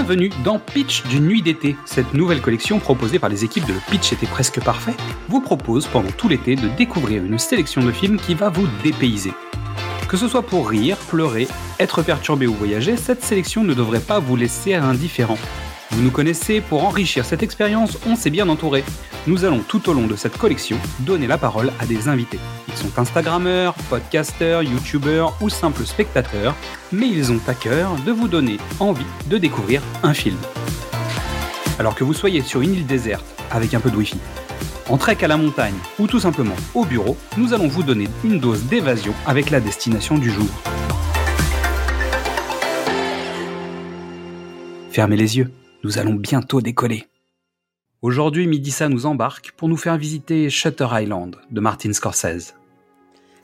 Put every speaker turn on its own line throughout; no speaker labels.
Bienvenue dans Pitch d'une nuit d'été. Cette nouvelle collection proposée par les équipes de Pitch était presque parfait vous propose pendant tout l'été de découvrir une sélection de films qui va vous dépayser. Que ce soit pour rire, pleurer, être perturbé ou voyager, cette sélection ne devrait pas vous laisser indifférent. Vous nous connaissez, pour enrichir cette expérience, on s'est bien entouré. Nous allons tout au long de cette collection donner la parole à des invités. Ils sont Instagrammeurs, podcasteurs, youtubeurs ou simples spectateurs, mais ils ont à cœur de vous donner envie de découvrir un film. Alors que vous soyez sur une île déserte avec un peu de wifi, en trek à la montagne ou tout simplement au bureau, nous allons vous donner une dose d'évasion avec la destination du jour. Fermez les yeux nous allons bientôt décoller. Aujourd'hui, Midissa nous embarque pour nous faire visiter Shutter Island de Martin Scorsese.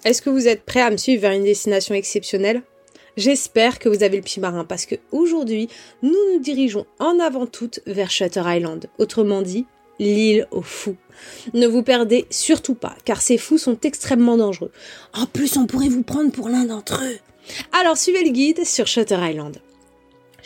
Est-ce que vous êtes prêt à me suivre vers une destination exceptionnelle? J'espère que vous avez le pied marin parce que aujourd'hui, nous nous dirigeons en avant toute vers Shutter Island, autrement dit, l'île aux fous. Ne vous perdez surtout pas, car ces fous sont extrêmement dangereux. En plus, on pourrait vous prendre pour l'un d'entre eux. Alors suivez le guide sur Shutter Island.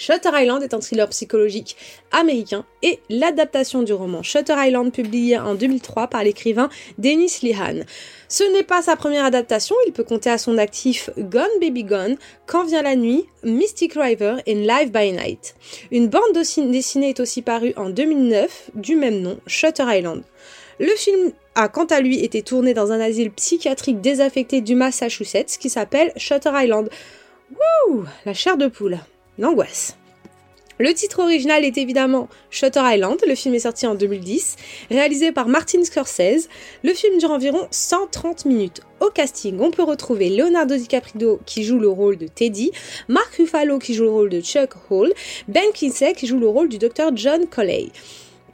Shutter Island est un thriller psychologique américain et l'adaptation du roman Shutter Island publié en 2003 par l'écrivain Dennis Lihan. Ce n'est pas sa première adaptation, il peut compter à son actif Gone Baby Gone, Quand vient la nuit, Mystic River et Live by Night. Une bande dessinée est aussi parue en 2009 du même nom, Shutter Island. Le film a quant à lui été tourné dans un asile psychiatrique désaffecté du Massachusetts qui s'appelle Shutter Island. Wouh La chair de poule l'angoisse. Le titre original est évidemment Shutter Island, le film est sorti en 2010, réalisé par Martin Scorsese. Le film dure environ 130 minutes. Au casting, on peut retrouver Leonardo DiCaprio qui joue le rôle de Teddy, Mark Ruffalo qui joue le rôle de Chuck Hall, Ben Kinsey qui joue le rôle du docteur John Coley.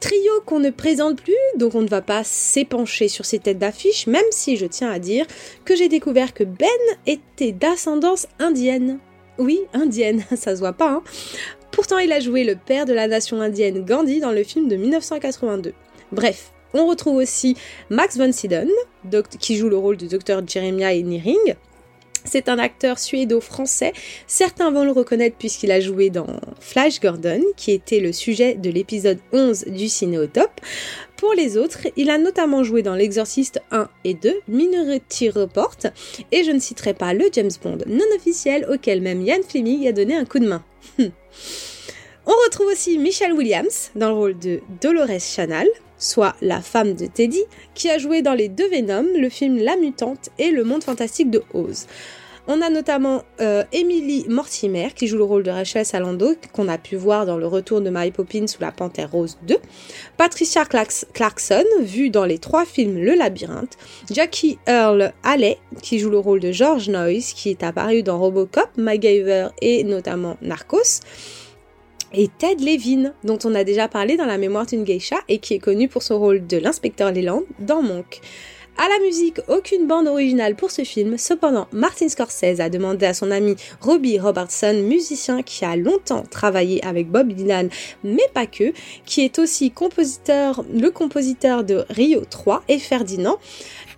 Trio qu'on ne présente plus, donc on ne va pas s'épancher sur ces têtes d'affiche, même si je tiens à dire que j'ai découvert que Ben était d'ascendance indienne. Oui, indienne, ça se voit pas. Hein. Pourtant, il a joué le père de la nation indienne Gandhi dans le film de 1982. Bref, on retrouve aussi Max von Sydow, qui joue le rôle du docteur Jeremiah Niring. C'est un acteur suédo-français. Certains vont le reconnaître puisqu'il a joué dans Flash Gordon, qui était le sujet de l'épisode 11 du Ciné au top. Pour les autres, il a notamment joué dans L'Exorciste 1 et 2, Minority Report, et je ne citerai pas le James Bond non officiel auquel même Ian Fleming a donné un coup de main. On retrouve aussi Michelle Williams dans le rôle de Dolores Chanel, soit la femme de Teddy, qui a joué dans les deux Venom, le film La Mutante et Le Monde Fantastique de Oz. On a notamment euh, Emily Mortimer qui joue le rôle de Rachel Salando qu'on a pu voir dans le retour de Mary Poppins sous la Panthère Rose 2. Patricia Clarkson, vue dans les trois films Le Labyrinthe. Jackie Earl Haley qui joue le rôle de George Noyce qui est apparu dans Robocop, MacGyver et notamment Narcos et Ted Levin, dont on a déjà parlé dans la mémoire d'une geisha et qui est connu pour son rôle de l'inspecteur Leland dans Monk. À la musique, aucune bande originale pour ce film, cependant Martin Scorsese a demandé à son ami Robbie Robertson, musicien qui a longtemps travaillé avec Bob Dylan, mais pas que, qui est aussi compositeur, le compositeur de Rio 3 et Ferdinand,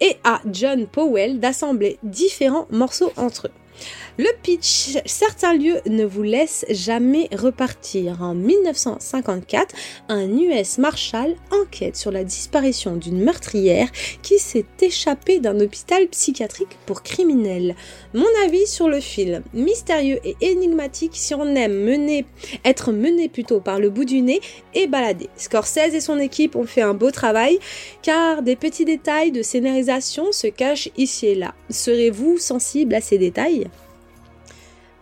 et à John Powell d'assembler différents morceaux entre eux. Le pitch, certains lieux ne vous laissent jamais repartir. En 1954, un US Marshal enquête sur la disparition d'une meurtrière qui s'est échappée d'un hôpital psychiatrique pour criminels. Mon avis sur le film, mystérieux et énigmatique si on aime mener, être mené plutôt par le bout du nez et balader. Scorsese et son équipe ont fait un beau travail car des petits détails de scénarisation se cachent ici et là. Serez-vous sensible à ces détails?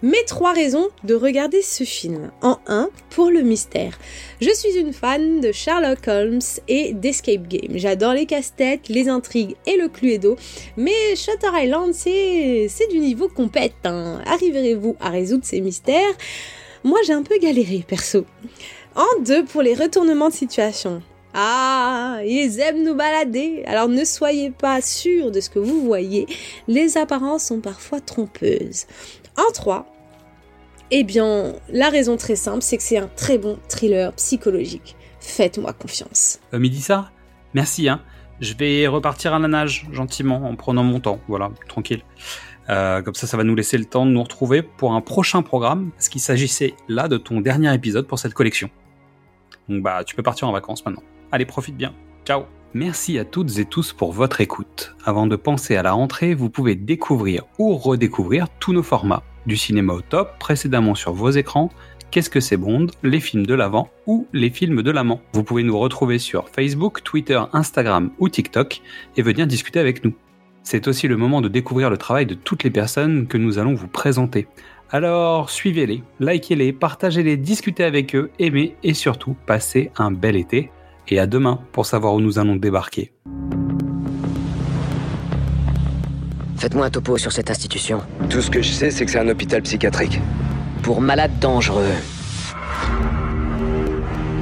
Mes trois raisons de regarder ce film. En un, pour le mystère. Je suis une fan de Sherlock Holmes et d'Escape Game. J'adore les casse-têtes, les intrigues et le Cluedo, mais Shutter Island, c'est, du niveau compète. Hein. Arriverez-vous à résoudre ces mystères? Moi, j'ai un peu galéré, perso. En deux, pour les retournements de situation. Ah, ils aiment nous balader, alors ne soyez pas sûr de ce que vous voyez, les apparences sont parfois trompeuses. En 3, eh bien, la raison très simple, c'est que c'est un très bon thriller psychologique. Faites-moi confiance.
Euh, midi ça Merci, hein. Je vais repartir à la nage, gentiment, en prenant mon temps. Voilà, tranquille. Euh, comme ça, ça va nous laisser le temps de nous retrouver pour un prochain programme, parce qu'il s'agissait là de ton dernier épisode pour cette collection. Donc bah, tu peux partir en vacances maintenant. Allez, profite bien. Ciao Merci à toutes et tous pour votre écoute. Avant de penser à la rentrée, vous pouvez découvrir ou redécouvrir tous nos formats. Du cinéma au top, précédemment sur vos écrans, Qu'est-ce que c'est Bond, les films de l'avant ou les films de l'amant. Vous pouvez nous retrouver sur Facebook, Twitter, Instagram ou TikTok et venir discuter avec nous. C'est aussi le moment de découvrir le travail de toutes les personnes que nous allons vous présenter. Alors suivez-les, likez-les, partagez-les, discutez avec eux, aimez et surtout passez un bel été. Et à demain pour savoir où nous allons débarquer.
Faites-moi un topo sur cette institution.
Tout ce que je sais, c'est que c'est un hôpital psychiatrique.
Pour malades dangereux.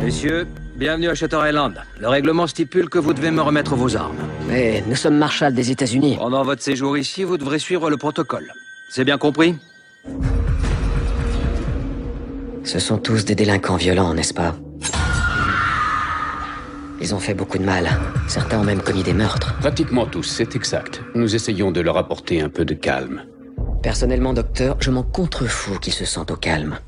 Messieurs, bienvenue à Shutter Island. Le règlement stipule que vous devez me remettre vos armes.
Mais nous sommes Marshal des États-Unis.
Pendant votre séjour ici, vous devrez suivre le protocole. C'est bien compris?
Ce sont tous des délinquants violents, n'est-ce pas? Ils ont fait beaucoup de mal. Certains ont même commis des meurtres.
Pratiquement tous, c'est exact. Nous essayons de leur apporter un peu de calme.
Personnellement, docteur, je m'en contrefous qu'ils se sentent au calme.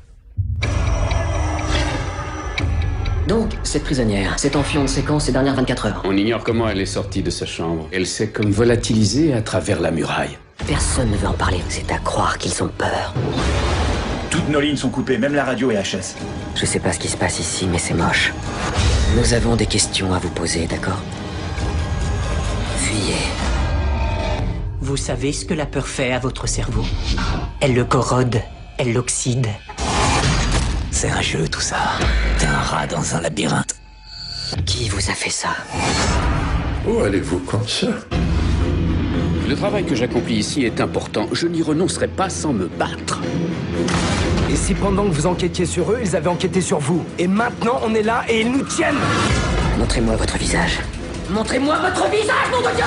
Donc, cette prisonnière s'est enfuie en séquence ces dernières 24 heures.
On ignore comment elle est sortie de sa chambre. Elle s'est comme volatilisée à travers la muraille.
Personne ne veut en parler. C'est à croire qu'ils ont peur.
Toutes nos lignes sont coupées, même la radio et HS.
Je sais pas ce qui se passe ici, mais c'est moche. Nous avons des questions à vous poser, d'accord Fuyez.
Vous savez ce que la peur fait à votre cerveau Elle le corrode, elle l'oxyde. C'est un jeu tout ça. T'es un rat dans un labyrinthe.
Qui vous a fait ça
Où allez-vous comme ça
Le travail que j'accomplis ici est important. Je n'y renoncerai pas sans me battre
si pendant que vous enquêtiez sur eux, ils avaient enquêté sur vous. Et maintenant, on est là et ils nous tiennent.
Montrez-moi votre visage. Montrez-moi votre visage, mon Dieu!